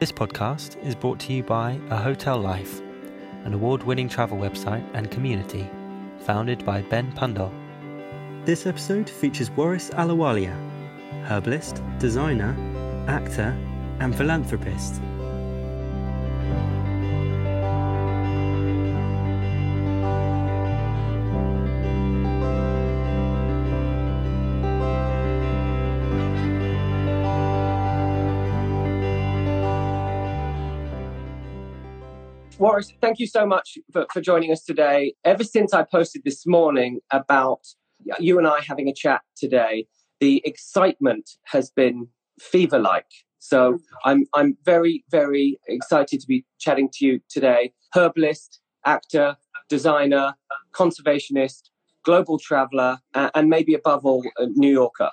This podcast is brought to you by A Hotel Life, an award winning travel website and community founded by Ben Pundole. This episode features Waris Ahluwalia, herbalist, designer, actor, and philanthropist. Waris, thank you so much for, for joining us today. Ever since I posted this morning about you and I having a chat today, the excitement has been fever like. So I'm I'm very very excited to be chatting to you today. Herbalist, actor, designer, conservationist, global traveler, and maybe above all, a New Yorker.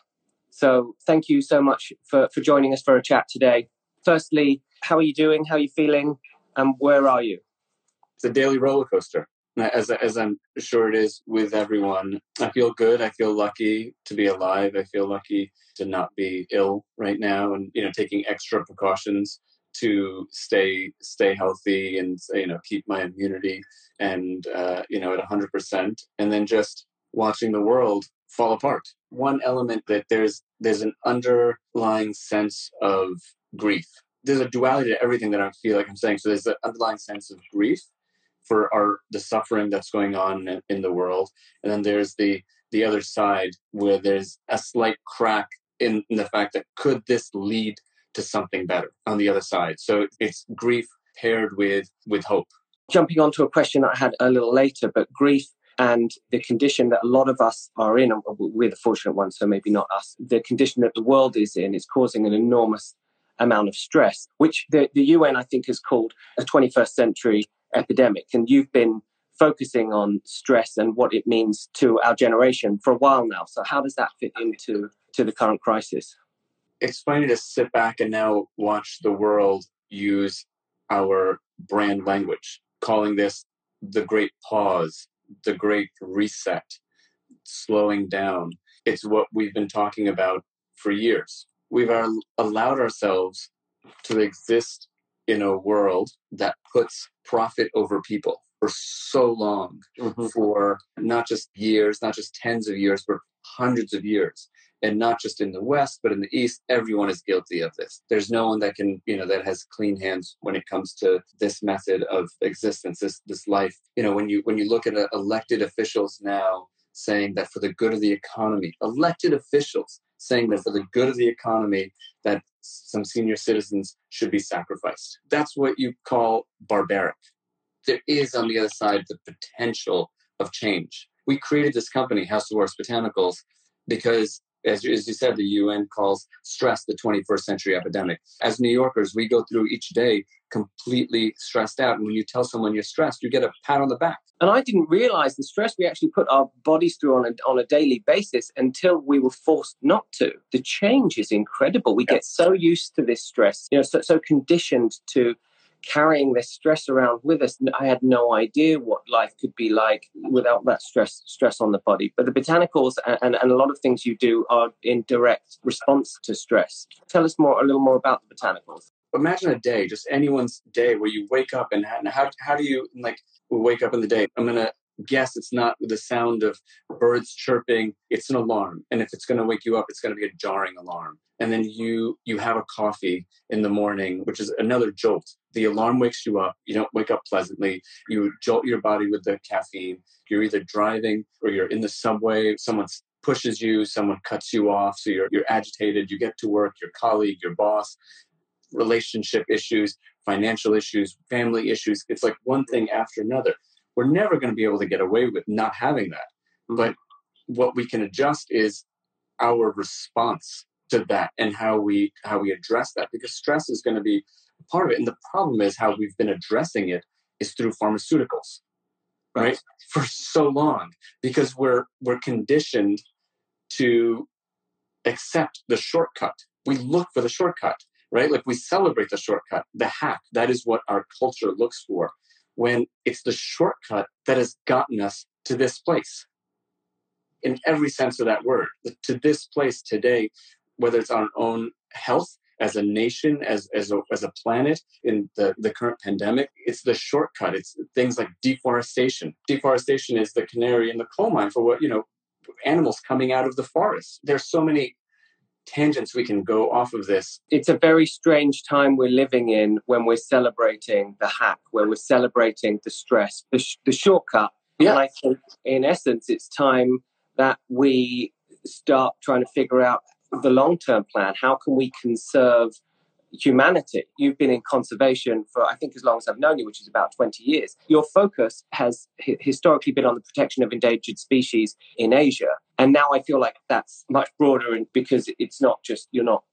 So thank you so much for for joining us for a chat today. Firstly, how are you doing? How are you feeling? And where are you? It's a daily roller coaster as as I'm sure it is with everyone. I feel good. I feel lucky to be alive. I feel lucky to not be ill right now, and you know, taking extra precautions to stay stay healthy and you know keep my immunity and uh, you know at 100 percent, and then just watching the world fall apart. One element that there's there's an underlying sense of grief. There's a duality to everything that I feel like I'm saying. So there's an underlying sense of grief for our the suffering that's going on in, the world. And then there's the the other side where there's a slight crack in, in the fact that could this lead to something better on the other side? So it's grief paired with with hope. Jumping on to a question i had a little later but grief and the condition that a lot of us are in, we're the fortunate ones, so maybe not us, the condition that the world is in is causing an enormous amount of stress, which the, the UN, I think, has called a 21st century epidemic. And you've been focusing on stress and what it means to our generation for a while now. So how does that fit into to the current crisis? It's funny to sit back and now watch the world use our brand language, calling this the great pause, the great reset, slowing down. It's what we've been talking about for years. We've allowed ourselves to exist in a world that puts profit over people for so long, mm-hmm. for not just years, not just tens of years, but hundreds of years. And not just in the West, but in the East, everyone is guilty of this. There's no one that can, you know, that has clean hands when it comes to this method of existence, this this life. You know, when you when you look at uh, elected officials now saying that for the good of the economy, elected officials saying that for the good of the economy, that some senior citizens should be sacrificed. That's what you call barbaric. There is, on the other side, the potential of change. We created this company, House of Waris Botanicals, because as you, as you said, the UN calls stress the 21st century epidemic. As New Yorkers, we go through each day completely stressed out. And when you tell someone you're stressed, you get a pat on the back. And I didn't realize the stress we actually put our bodies through on a, on a daily basis until we were forced not to. The change is incredible. We yes. get so used to this stress, you know, so, so conditioned to carrying this stress around with us. I had no idea what life could be like without that stress stress on the body. But the botanicals and, and, and, a lot of things you do are in direct response to stress. Tell us more a little more about the botanicals. Imagine a day, just anyone's day where you wake up and how, how do you like wake up in the day? I'm gonna guess it's not the sound of birds chirping it's an alarm. And if it's going to wake you up it's going to be a jarring alarm. And then you you have a coffee in the morning which is another jolt. The alarm wakes you up you don't wake up pleasantly. You jolt your body with the caffeine. You're either driving or you're in the subway someone pushes you someone cuts you off so you're, you're agitated you get to work your colleague your boss relationship issues financial issues family issues. It's like one thing after another we're never going to be able to get away with not having that. Mm-hmm. But what we can adjust is our response to that and how we how we address that because stress is going to be part of it. And the problem is how we've been addressing it is through pharmaceuticals, right? For so long because we're we're conditioned to accept the shortcut. We look for the shortcut, right? Like we celebrate the shortcut, the hack. That is what our culture looks for when it's the shortcut that has gotten us to this place in every sense of that word to this place today whether it's our own health as a nation, as as a, as a planet in the, the current pandemic. It's the shortcut. It's things like deforestation. Deforestation is the canary in the coal mine for what you know animals coming out of the forest. There's so many tangents we can go off of this. It's a very strange time we're living in when we're celebrating the hack, where we're celebrating the stress, the, sh- the shortcut. Yeah. And I think, in essence, it's time that we start trying to figure out the long term plan. How can we conserve humanity? You've been in conservation for, I think, as long as I've known you, which is about 20 years. Your focus has h- historically been on the protection of endangered species in Asia. And now I feel like that's much broader and because it's not just, you're not,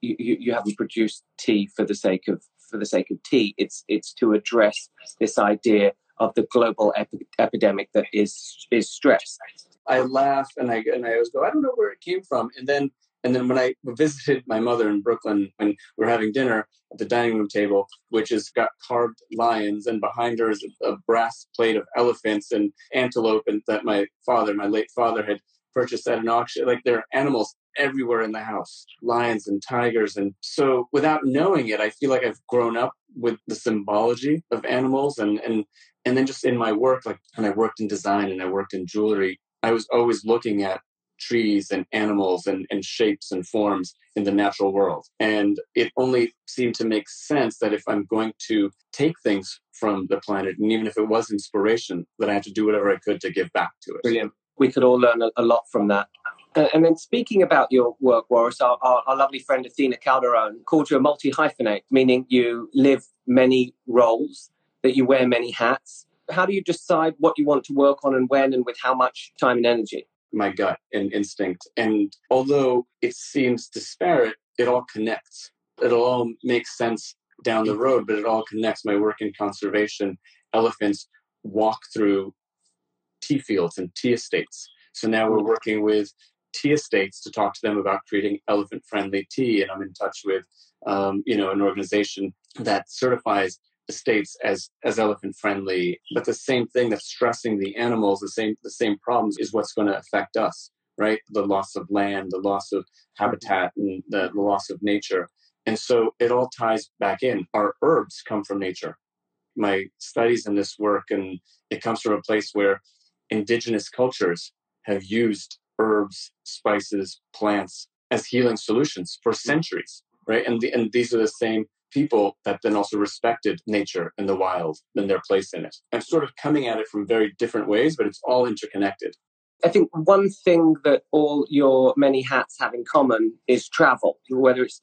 you, you, you haven't produced tea for the sake of for the sake of tea. It's it's to address this idea of the global epi- epidemic that is is stress. I laugh and I and I always go, I don't know where it came from. And then and then when I visited my mother in Brooklyn, when we were having dinner at the dining room table, which has got carved lions, and behind her is a, a brass plate of elephants and antelope, and that my father, my late father, had purchased at an auction. Like there are animals everywhere in the house, lions and tigers, and so without knowing it, I feel like I've grown up with the symbology of animals, and and and then just in my work, like when I worked in design and I worked in jewelry, I was always looking at trees and animals and, and shapes and forms in the natural world. And it only seemed to make sense that if I'm going to take things from the planet, and even if it was inspiration, that I had to do whatever I could to give back to it. Brilliant. We could all learn a, lot from that. Uh, and then speaking about your work, Waris, our, our, our lovely friend Athena Calderone called you a multi hyphenate, meaning you live many roles, that you wear many hats. How do you decide what you want to work on and when and with how much time and energy? My gut and instinct. And although it seems disparate, it all connects. It all makes sense down the road, but it all connects. My work in conservation, elephants walk through tea fields and tea estates. So now we're working with tea estates to talk to them about creating elephant friendly tea. And I'm in touch with, um, you know, an organization that certifies states as as elephant friendly but the same thing that's stressing the animals the same the same problems is what's going to affect us right? The loss of land the loss of habitat and the, the loss of nature. And so it all ties back in. Our herbs come from nature. My studies in this work and it comes from a place where indigenous cultures have used herbs spices plants as healing solutions for centuries right? And, the, and these are the same people that then also respected nature and the wild and their place in it. I'm sort of coming at it from very different ways, but it's all interconnected. I think one thing that all your many hats have in common is travel, whether it's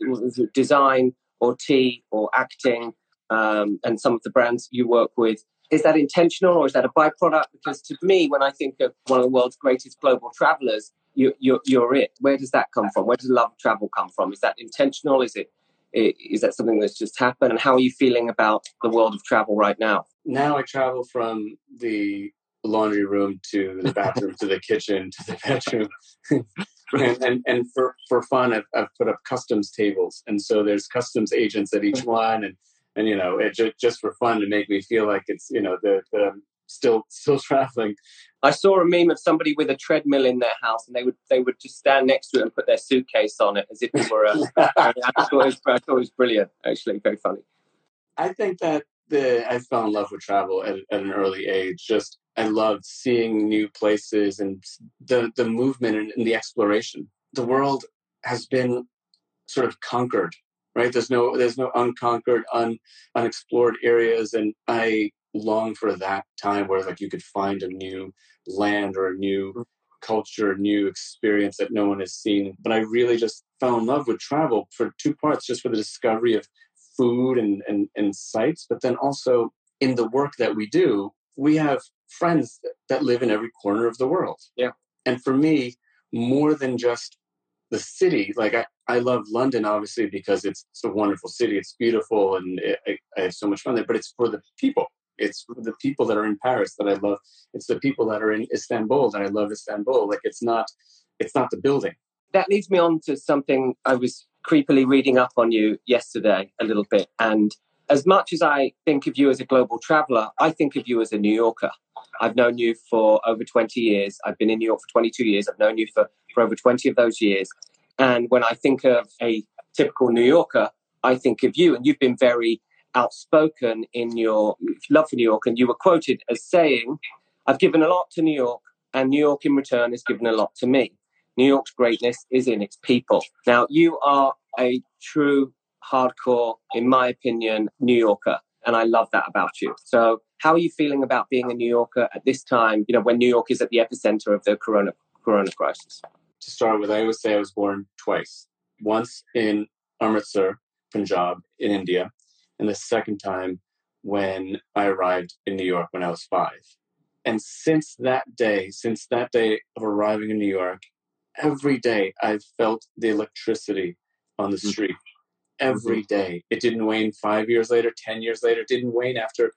design or tea or acting, um, and some of the brands you work with. Is that intentional or is that a byproduct? Because to me, when I think of one of the world's greatest global travelers, you, you're, you're it. Where does that come from? Where does love of travel come from? Is that intentional? Is it is that something that's just happened? And how are you feeling about the world of travel right now? Now I travel from the laundry room to the bathroom to the kitchen to the bedroom. and, and, and for, for fun, I've, I've put up customs tables. And so there's customs agents at each one. And, and you know, it just, just for fun to make me feel like it's, you know, that, that I'm still still traveling. I saw a meme of somebody with a treadmill in their house, and they would they would just stand next to it and put their suitcase on it as if it were a. I, thought it was, I thought it was brilliant. Actually, very funny. I think that the I fell in love with travel at, at an early age. Just I loved seeing new places and the the movement and, and the exploration. The world has been sort of conquered right there's no there's no unconquered un, unexplored areas and i long for that time where like you could find a new land or a new mm. culture, new experience that no one has seen. But I really just fell in love with travel for two parts, just for the discovery of food and, and, and sights, but then also in the work that we do, we have friends that live in every corner of the world. Yeah. And for me, more than just the city, like I, I love London obviously because it's, it's a wonderful city. It's beautiful and it, I, I have so much fun there, but it's for the people it's the people that are in Paris that I love. It's the people that are in Istanbul that I love Istanbul. Like it's not it's not the building. That leads me on to something I was creepily reading up on you yesterday a little bit. And as much as I think of you as a global traveler, I think of you as a New Yorker. I've known you for over 20 years. I've been in New York for 22 years. I've known you for, for over 20 of those years. And when I think of a typical New Yorker, I think of you, and you've been very outspoken in your love for New York, and you were quoted as saying, I've given a lot to New York, and New York in return has given a lot to me. New York's greatness is in its people. Now, you are a true hardcore, in my opinion, New Yorker. And I love that about you. So, how are you feeling about being a New Yorker at this time, you know, when New York is at the epicenter of the corona, corona crisis? To start with, I always say I was born twice once in Amritsar, Punjab, in India, and the second time when I arrived in New York when I was five. And since that day, since that day of arriving in New York, every day I've felt the electricity on the mm-hmm. street. Every mm-hmm. day. It didn't wane five years later, 10 years later. It didn't wane after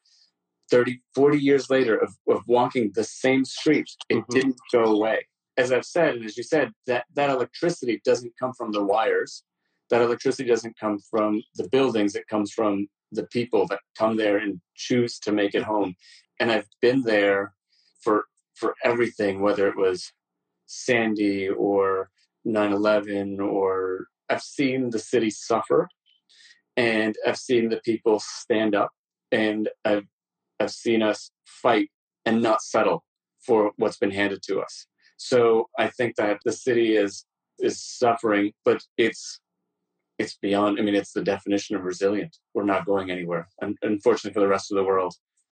30, 40 years later of, of walking the same street. It mm-hmm. didn't go away. As I've said, and as you said, that, that electricity doesn't come from the wires. That electricity doesn't come from the buildings. It comes from the people that come there and choose to make it home. And I've been there for for everything, whether it was Sandy or 9/11 or I've seen the city suffer and I've seen the people stand up and I've I've seen us fight and not settle for what's been handed to us. So I think that the city is is suffering, but it's it's beyond. I mean, it's the definition of resilient. We're not going anywhere, and unfortunately for the rest of the world.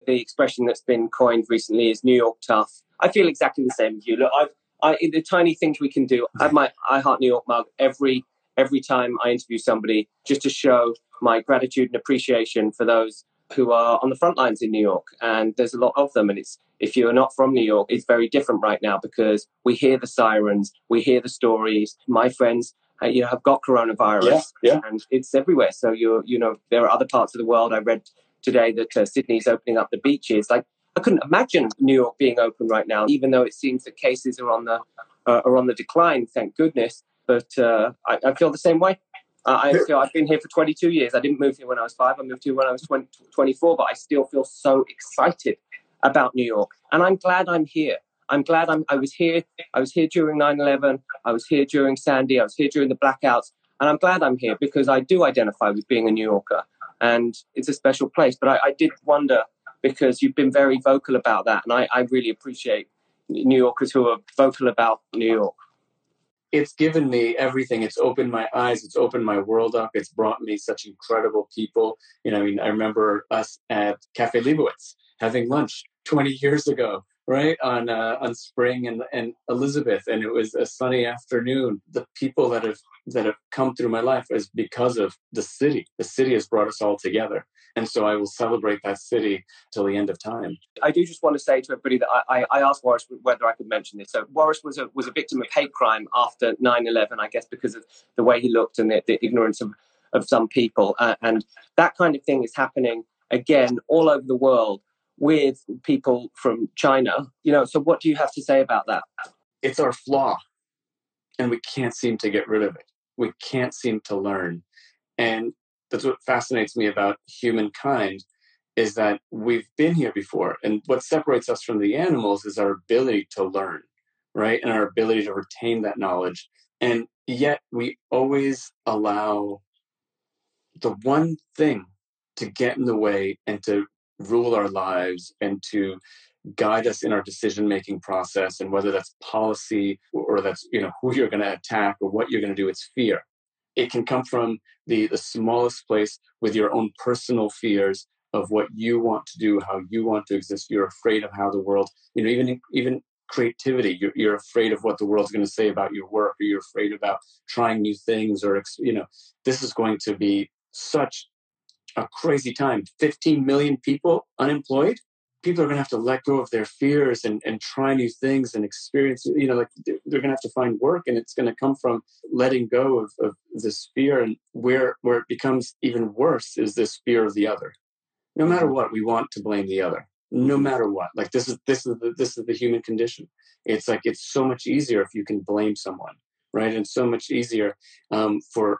The expression that's been coined recently is New York tough. I feel exactly the same as you. Look, I've I, the tiny things we can do. I have my I Heart New York mug every every time I interview somebody, just to show my gratitude and appreciation for those who are on the front lines in New York. And there's a lot of them. And it's if you're not from New York, it's very different right now because we hear the sirens, we hear the stories. My friends, you know, have got coronavirus, yeah, yeah. and it's everywhere. So you're, you know, there are other parts of the world. I read today that uh, Sydney's opening up the beaches. Like I couldn't imagine New York being open right now, even though it seems that cases are on the uh, are on the decline. Thank goodness. But uh, I, I, feel the same way. Uh, I feel I've been here for 22 years. I didn't move here when I was five. I moved here when I was 20, 24. But I still feel so excited about New York, and I'm glad I'm here. I'm glad I'm, I was here. I was here during 9/11. I was here during Sandy. I was here during the blackouts, and I'm glad I'm here because I do identify with being a New Yorker, and it's a special place. But I, I did wonder because you've been very vocal about that. And I, I really appreciate New Yorkers who are vocal about New York. It's given me everything. It's opened my eyes. It's opened my world up. It's brought me such incredible people. You know, I mean, I remember us at Cafe Lebowitz having lunch 20 years ago right on uh, on spring and and elizabeth and it was a sunny afternoon the people that have that have come through my life is because of the city the city has brought us all together and so I will celebrate that city till the end of time. I do just want to say to everybody that I, I asked Waris whether I could mention this. So Waris was a was a victim of hate crime after 9/11, I guess, because of the way he looked and the, the ignorance of of some people, uh, and that kind of thing is happening again all over the world with people from China. You know, so what do you have to say about that? It's our flaw, and we can't seem to get rid of it. We can't seem to learn. And that's what fascinates me about humankind is that we've been here before and what separates us from the animals is our ability to learn right and our ability to retain that knowledge and yet we always allow the one thing to get in the way and to rule our lives and to guide us in our decision making process and whether that's policy or that's you know who you're going to attack or what you're going to do it's fear it can come from the, the smallest place with your own personal fears of what you want to do, how you want to exist. You're afraid of how the world, you know, even even creativity. You're, you're afraid of what the world's going to say about your work, or you're afraid about trying new things, or you know, this is going to be such a crazy time. 15 million people unemployed. People are going to have to let go of their fears and, and try new things and experience you know like they're, going to have to find work and it's going to come from letting go of, of this fear. And where where it becomes even worse is this fear of the other. No matter mm-hmm. what we want to blame the other no matter what. Like this is this is the, this is the human condition. It's like it's so much easier if you can blame someone right? And so much easier um, for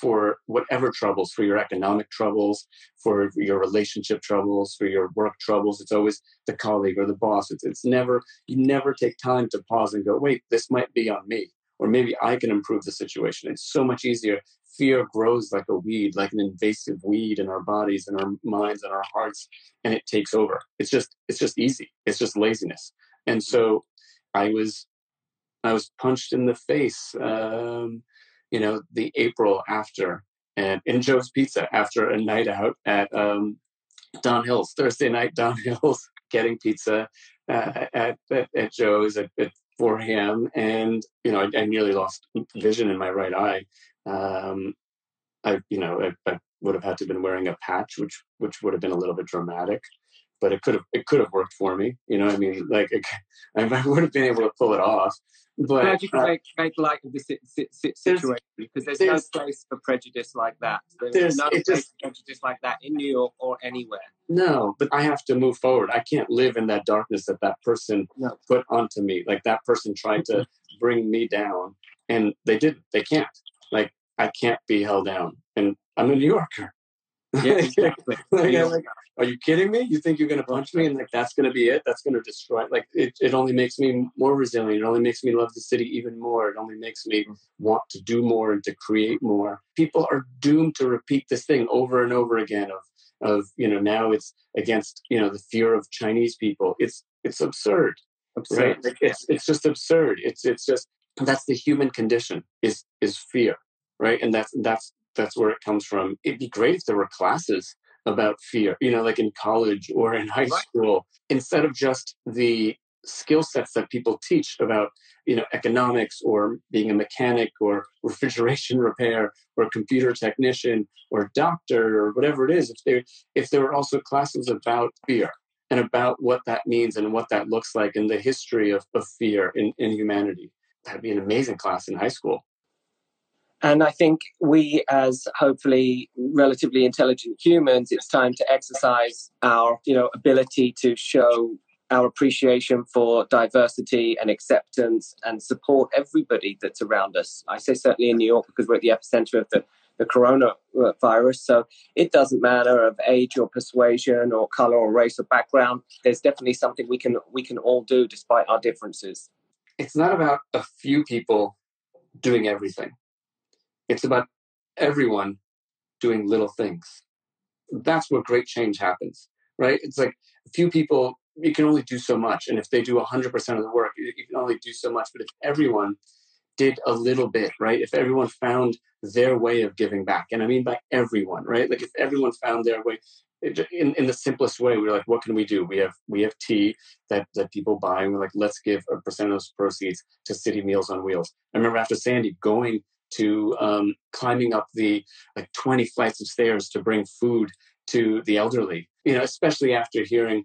for whatever troubles, for your economic troubles, for your relationship troubles, for your work troubles. It's always the colleague or the boss. It's, it's never, you never take time to pause and go, wait, this might be on me. Or maybe I can improve the situation. It's so much easier fear grows like a weed, like an invasive weed in our bodies and our minds and our hearts, and it takes over. It's just it's just easy. It's just laziness. And so I was I was punched in the face. Um, you know, the April after and in Joe's Pizza after a night out at um, Don Hills Thursday night. Don Hills getting pizza uh, at, at, at Joe's at, at 4 a.m. and you know I, I, nearly lost vision in my right eye. Um, I you know I, I, would have had to have been wearing a patch, which which would have been a little bit dramatic, but it could have it could have worked for me. You know, I mean, like it, I would have been able to pull it off. But how do you uh, make, make light of this situation? Because there's, there's, no place for prejudice like that. There's, there's no place just, for prejudice like that in New York or anywhere. No, but I have to move forward. I can't live in that darkness that that person no. put onto me. Like that person tried to bring me down, and they didn't. They can't. Like I can't be held down, and I'm a New Yorker. Yeah, exactly. like, like, are you kidding me? You think you're going to punch me and like that's going to be it? That's going to destroy. Like it, it only makes me more resilient. It only makes me love the city even more. It only makes me want to do more and to create more. People are doomed to repeat this thing over and over again. Of of you know now it's against you know the fear of Chinese people. It's it's absurd. Absurd. Right? Like, it's it's just absurd. It's it's just that's the human condition is is fear, right? And that's that's that's where it comes from. It'd be great if there were classes about fear, you know, like in college or in high right. school, instead of just the skill sets that people teach about, you know, economics or being a mechanic or refrigeration repair or computer technician or doctor or whatever it is. If there, if there were also classes about fear and about what that means and what that looks like and the history of, of fear in, in humanity, that'd be an amazing class in high school. And I think we, as hopefully relatively intelligent humans, it's time to exercise our, you know, ability to show our appreciation for diversity and acceptance and support everybody that's around us. I say certainly in New York because we're at the epicenter of the, the coronavirus. So it doesn't matter of age or persuasion or color or race or background. There's definitely something we can we can all do despite our differences. It's not about a few people doing everything. It's about everyone doing little things. That's where great change happens, right? It's like a few people, you can only do so much. And if they do 100% of the work, you can only do so much. But if everyone did a little bit, right? If everyone found their way of giving back, and I mean by everyone, right? Like if everyone found their way, in, in the simplest way, we're like, what can we do? We have we have tea that, that people buy, and we're like, let's give a percent of those proceeds to City Meals on Wheels. I remember after Sandy going to um, climbing up the like 20 flights of stairs to bring food to the elderly you know especially after hearing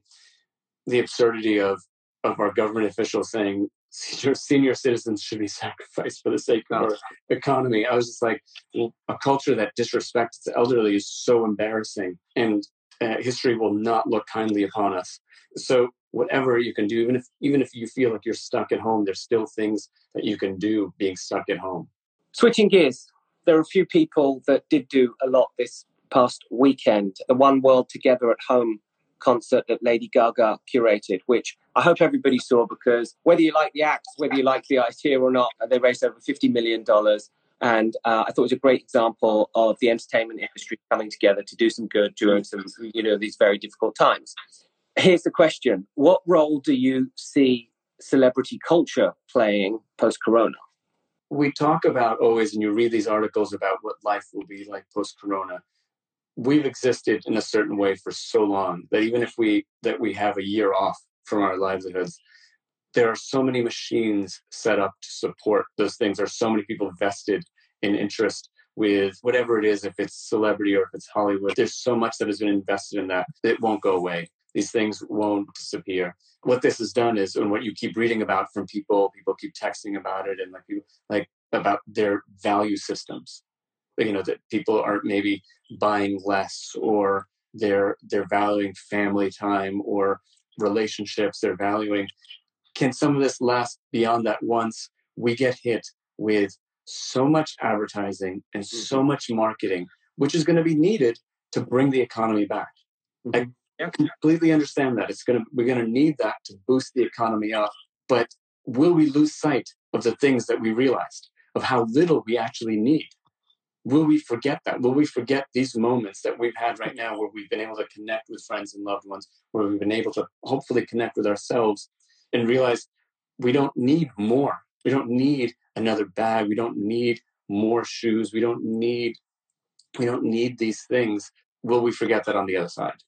the absurdity of of our government officials saying senior, senior citizens should be sacrificed for the sake of our economy. I was just like well, a culture that disrespects the elderly is so embarrassing and uh, history will not look kindly upon us. So whatever you can do even if even if you feel like you're stuck at home there's still things that you can do being stuck at home Switching gears, there are a few people that did do a lot this past weekend. The One World Together at Home concert that Lady Gaga curated, which I hope everybody saw because whether you like the acts, whether you like the idea or not, they raised over $50 million. And uh, I thought it was a great example of the entertainment industry coming together to do some good during some, you know, these very difficult times. Here's the question What role do you see celebrity culture playing post corona? We talk about always, and you read these articles about what life will be like post corona. We've existed in a certain way for so long that even if we that we have a year off from our livelihoods, there are so many machines set up to support those things. There are so many people vested in interest with whatever it is, if it's celebrity or if it's Hollywood. There's so much that has been invested in that it won't go away. These things won't disappear what this has done is, and what you keep reading about from people, people keep texting about it, and like people like about their value systems. You know that people are maybe buying less, or they're they're valuing family time or relationships. They're valuing. Can some of this last beyond that? Once we get hit with so much advertising and mm-hmm. so much marketing, which is going to be needed to bring the economy back. Mm-hmm. I I completely understand that. It's gonna we're gonna need that to boost the economy up. But will we lose sight of the things that we realized, of how little we actually need? will we forget that? Will we forget these moments that we've had right now where we've been able to connect with friends and loved ones, where we've been able to hopefully connect with ourselves and realize we don't need more. We don't need another bag. We don't need more shoes. We don't need we don't need these things. Will we forget that on the other side?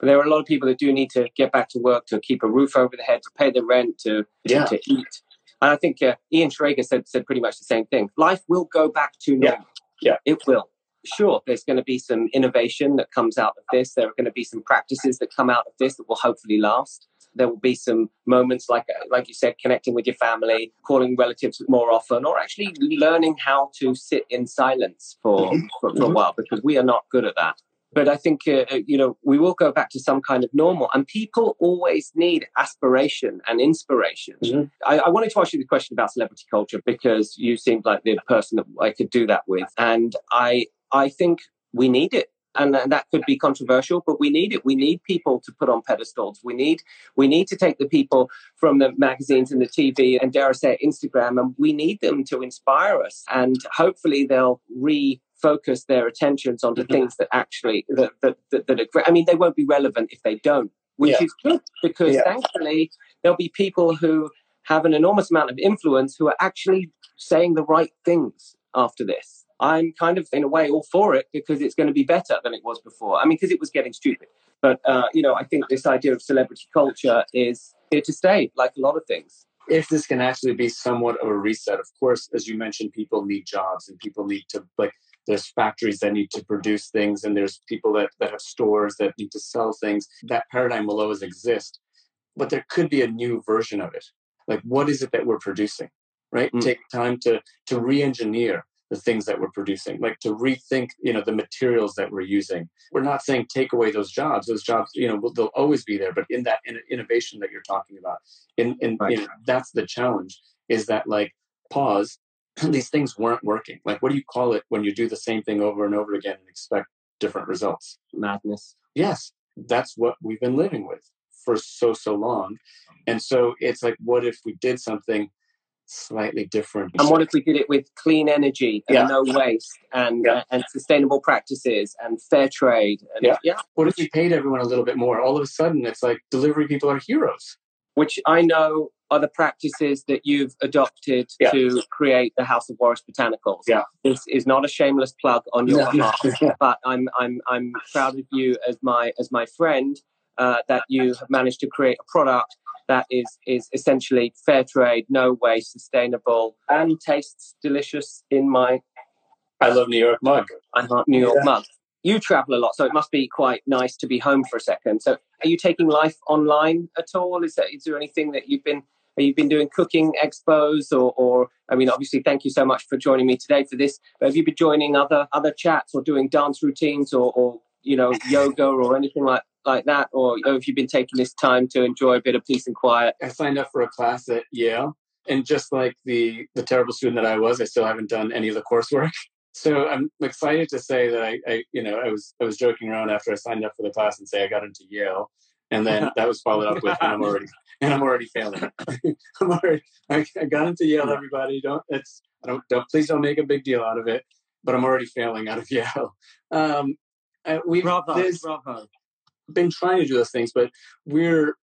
But there are a lot of people that do need to get back to work to keep a roof over their head, to pay the rent, to, yeah. to, to eat. And I think uh, Ian Schrager said, said pretty much the same thing. Life will go back to normal. Yeah. yeah. It will. Sure, there's going to be some innovation that comes out of this. There are going to be some practices that come out of this that will hopefully last. There will be some moments like, uh, like you said, connecting with your family, calling relatives more often, or actually learning how to sit in silence for, mm-hmm. for, for, a mm-hmm. while because we are not good at that. But I think, uh, uh, you know, we will go back to some kind of normal. And people always need aspiration and inspiration. Mm-hmm. I, I, wanted to ask you the question about celebrity culture because you seemed like the person that I could do that with. And I, I think we need it. And that could be controversial, but we need it. We need people to put on pedestals. We need we need to take the people from the magazines and the TV and dare I say Instagram, and we need them to inspire us. And hopefully they'll re focus their attentions onto mm-hmm. things that actually that that, that, that are, I mean, they won't be relevant if they don't, which yeah. is good because yeah. thankfully there'll be people who have an enormous amount of influence who are actually saying the right things after this. I'm kind of, in a way, all for it because it's going to be better than it was before. I mean, because it was getting stupid. But, uh, you know, I think this idea of celebrity culture is here to stay, like a lot of things. If this can actually be somewhat of a reset, of course, as you mentioned, people need jobs and people need to, like, there's factories that need to produce things and there's people that, that have stores that need to sell things that paradigm will always exist but there could be a new version of it like what is it that we're producing right mm. take time to to re-engineer the things that we're producing like to rethink you know the materials that we're using we're not saying take away those jobs those jobs you know they'll always be there but in that in- innovation that you're talking about in, in, right. that's the challenge is that like pause these things weren't working. Like, what do you call it when you do the same thing over and over again and expect different results? Madness. Yes, that's what we've been living with for so, so long. And so it's like, what if we did something slightly different? And what if we did it with clean energy and yeah. no waste and, yeah. uh, and sustainable practices and fair trade? And, yeah. yeah. What if we paid everyone a little bit more? All of a sudden, it's like delivery people are heroes. Which I know are the practices that you've adopted yeah. to create the House of Waris Botanicals. Yeah. This is not a shameless plug on your behalf, but I'm I'm I'm proud of you as my as my friend uh, that you have managed to create a product that is is essentially fair trade, no waste, sustainable, and tastes delicious in my. I love New York mug. I love New York yeah. mug you travel a lot, so it must be quite nice to be home for a second. So, are you taking life online at all? Is there, is there anything that you've been have you been doing cooking expos or, or I mean, obviously, thank you so much for joining me today for this. But have you been joining other other chats or doing dance routines or, or you know yoga or anything like like that, or have you been taking this time to enjoy a bit of peace and quiet? I signed up for a class at Yale, and just like the the terrible student that I was, I still haven't done any of the coursework. So I'm excited to say that I, I, you know, I was I was joking around after I signed up for the class and say I got into Yale, and then that was followed up with, and I'm already and I'm already failing. I'm already I, I got into Yale. Everybody, don't it's I don't don't please don't make a big deal out of it. But I'm already failing out of Yale. Um, we've bravo, bravo. Been trying to do those things, but we're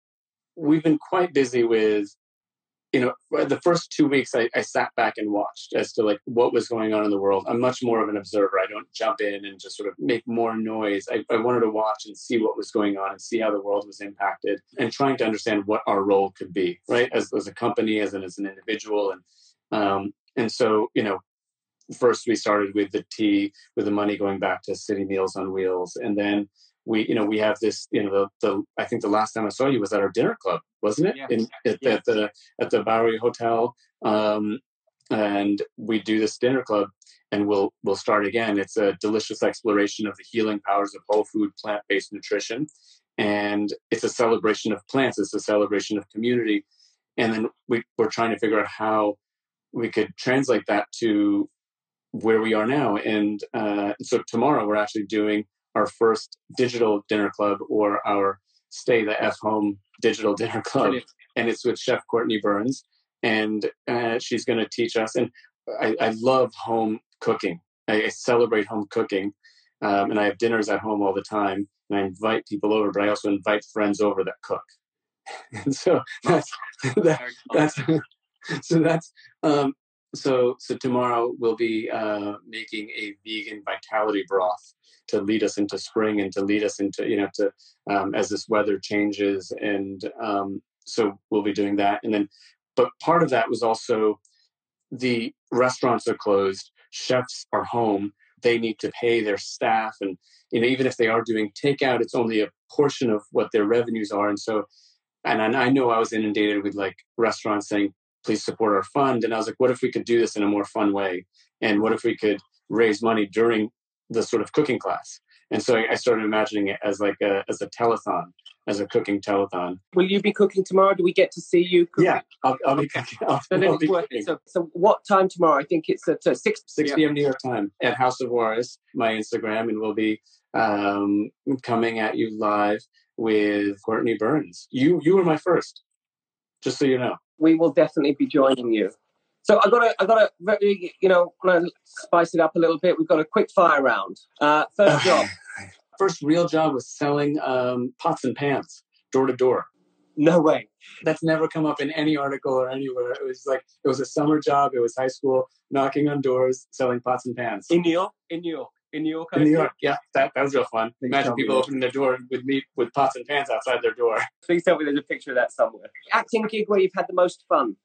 we've been quite busy with you know, the first two weeks I, I, sat back and watched as to like what was going on in the world. I'm much more of an observer. I don't jump in and just sort of make more noise. I, I wanted to watch and see what was going on and see how the world was impacted and trying to understand what our role could be, right? As, as a company, as an, as an individual. And, um, and so, you know, first we started with the tea, with the money going back to City Meals on Wheels. And then we you know we have this you know the, the I think the last time I saw you was at our dinner club wasn't it yes. In, at, yes. at, the at the Bowery Hotel um, and we do this dinner club and we'll we'll start again it's a delicious exploration of the healing powers of whole food plant-based nutrition and it's a celebration of plants it's a celebration of community and then we, we're trying to figure out how we could translate that to where we are now and uh, so tomorrow we're actually doing our first digital dinner club or our Stay the F Home digital dinner club. And it's with Chef Courtney Burns. And uh, she's going to teach us. And I, I love home cooking. I, I celebrate home cooking, um, and I have dinners at home all the time, and I invite people over, but I also invite friends over that cook. and so that's that, that's so that's um, so so tomorrow we'll be uh, making a vegan vitality broth to lead us into spring and to lead us into you know to um, as this weather changes and um, so we'll be doing that. And then but part of that was also the restaurants are closed chefs are home they need to pay their staff and you know even if they are doing takeout it's only a portion of what their revenues are. And so and I know I was inundated with like restaurants saying please support our fund and I was like what if we could do this in a more fun way and what if we could raise money during the sort of cooking class and so I started imagining it as like a as a telethon as a cooking telethon. Will you be cooking tomorrow? Do we get to see you? Cooking? Yeah, I'll, I'll, be cooking. I'll, so, I'll be cooking. So, so, what time tomorrow? I think it's at uh, 6 6 p.m. New York time at House of Waris, my Instagram, and we'll be um, coming at you live with Courtney Burns. You you were my first, just so you know. We will definitely be joining you. So I got a, I got a very, you know, want to spice it up a little bit. We've got a quick fire round. Uh, first job. First real job was selling um, pots and pans door to door. No way. That's never come up in any article or anywhere. It was like it was a summer job. It was high school, knocking on doors, selling pots and pans. In New York. In New York. In New York. In New York. Yeah, that, that was real fun. Please Imagine people opening their door with me with pots and pans outside their door. Please tell me there's a picture of that somewhere. Acting gig where you've had the most fun.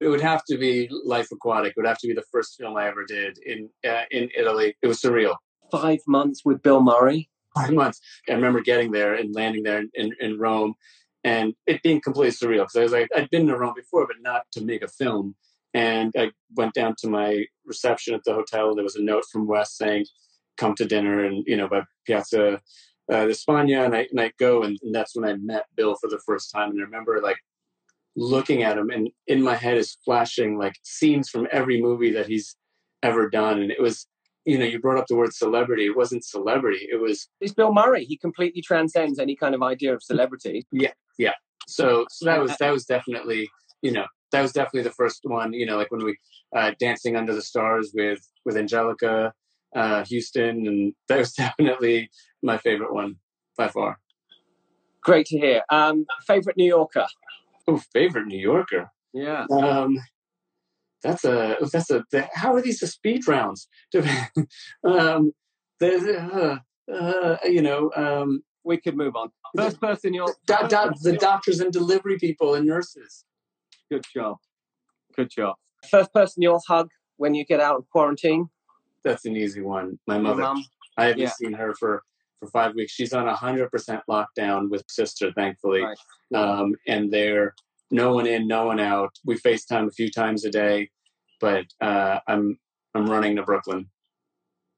It would have to be Life Aquatic. It would have to be the first film I ever did in uh, in Italy. It was surreal. Five months with Bill Murray. Five months. I remember getting there and landing there in, in, in Rome, and it being completely surreal because I was like, I'd been to Rome before, but not to make a film. And I went down to my reception at the hotel. There was a note from Wes saying, "Come to dinner," and you know, by Piazza uh, the Spagna, and I and I go, and, and that's when I met Bill for the first time. And I remember like looking at him and in my head is flashing like scenes from every movie that he's ever done and it was you know you brought up the word celebrity it wasn't celebrity it was it's bill murray he completely transcends any kind of idea of celebrity yeah yeah so so that was that was definitely you know that was definitely the first one you know like when we uh dancing under the stars with with anjelica uh Huston and that was definitely my favorite one by far great to hear um favorite new yorker Oh, favorite New Yorker. Yeah. Um, that's a that's a how are these the speed rounds? um, uh, uh, you know, um, we could move on. First person, you're do, do, the doctors and delivery people and nurses. Good job. Good job. First person you'll hug when you get out of quarantine. That's an easy one. My mother. I haven't yeah. seen her for for five weeks. She's on a hundred percent lockdown with sister, thankfully, right. um, and they're no one in, no one out. We FaceTime a few times a day, but uh, I'm I'm running to Brooklyn.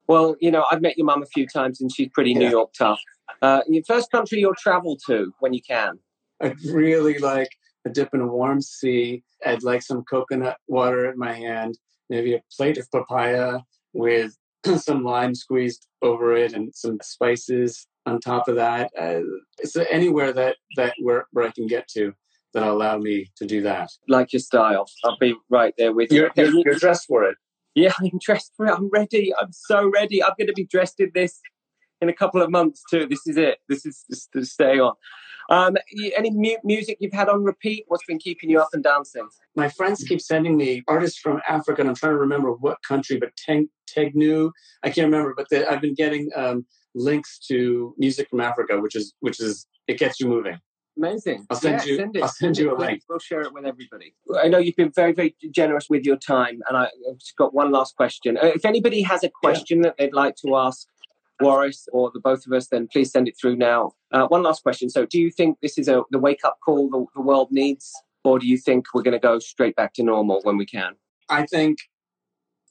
Well, you know, I've met your mum a few times, and she's pretty yeah. New York tough. Uh, your first country you'll travel to when you can? I'd really like a dip in a warm sea. I'd like some coconut water in my hand, maybe a plate of papaya with some lime squeezed over it and some spices on top of that. Uh, it's anywhere that that where, where I can get to that allow me to do that. Like your style, I'll be right there with you. You're, you're, you're dressed for it. Yeah, I'm dressed for it. I'm ready. I'm so ready. I'm going to be dressed in this in a couple of months too. This is it. This is just to stay on. Um, any mu- music you've had on repeat? What's been keeping you up and dancing? My friends keep sending me artists from Africa, and I'm trying to remember what country, but Teg- Tegnu, I can't remember. But the, I've been getting um, links to music from Africa, which is which is it gets you moving. Amazing. I'll send yeah, you. Send it. I'll send, you a link. We'll share it with everybody. I know you've been very, very generous with your time, and I've just got one last question. Uh, if anybody has a question yeah. that they'd like to ask Waris or the both of us, then please send it through now. Uh, one last question. So, do you think this is a the wake up call the, the world needs, or do you think we're going to go straight back to normal when we can? I think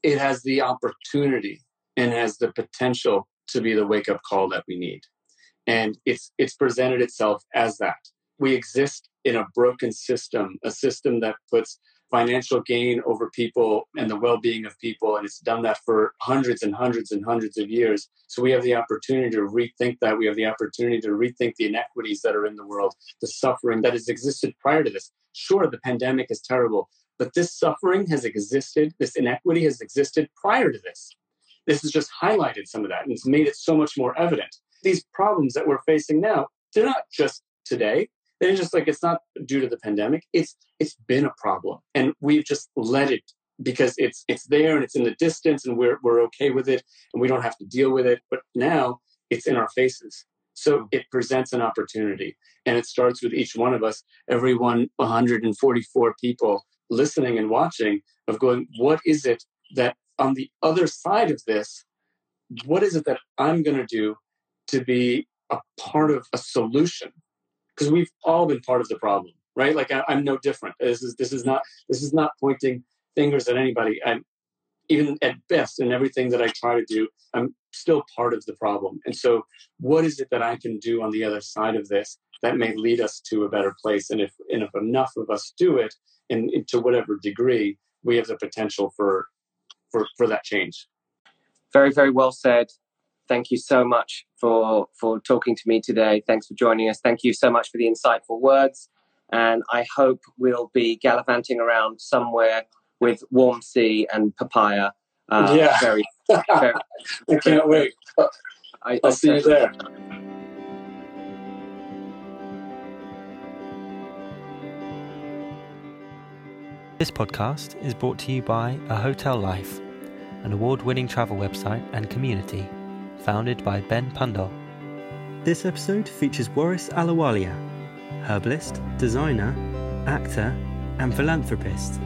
it has the opportunity and has the potential to be the wake up call that we need, and it's it's presented itself as that. We exist in a broken system, a system that puts financial gain over people and the well-being of people and it's done that for hundreds and hundreds and hundreds of years so we have the opportunity to rethink that we have the opportunity to rethink the inequities that are in the world the suffering that has existed prior to this sure the pandemic is terrible but this suffering has existed this inequity has existed prior to this this has just highlighted some of that and it's made it so much more evident. These problems that we're facing now, they're not just today. They're just like it's not due to the pandemic. It's it's been a problem. And we've just let it because it's it's there and it's in the distance and we're we're okay with it and we don't have to deal with it. But now it's in our faces. So it presents an opportunity. And it starts with each one of us, every one 144 people listening and watching, of going, what is it that on the other side of this, what is it that I'm going to do to be a part of a solution? Because we've all been part of the problem, right? Like I, am no different. This is this is not this is not pointing fingers at anybody. I'm even at best in everything that I try to do, I'm still part of the problem. And so, what is it that I can do on the other side of this that may lead us to a better place? And if and if enough of us do it, and, to whatever degree, we have the potential for for for that change. Very, very well said. Thank you so much for for talking to me today. Thanks for joining us. Thank you so much for the insightful words. And I hope we'll be gallivanting around somewhere with warm sea and papaya. Uh, yeah. Very, very, I can't wait. I, will see you there. This podcast is brought to you by A Hotel Life, an award winning travel website and community founded by Ben Pundole. This episode features Waris Ahluwalia, herbalist, designer, actor, and philanthropist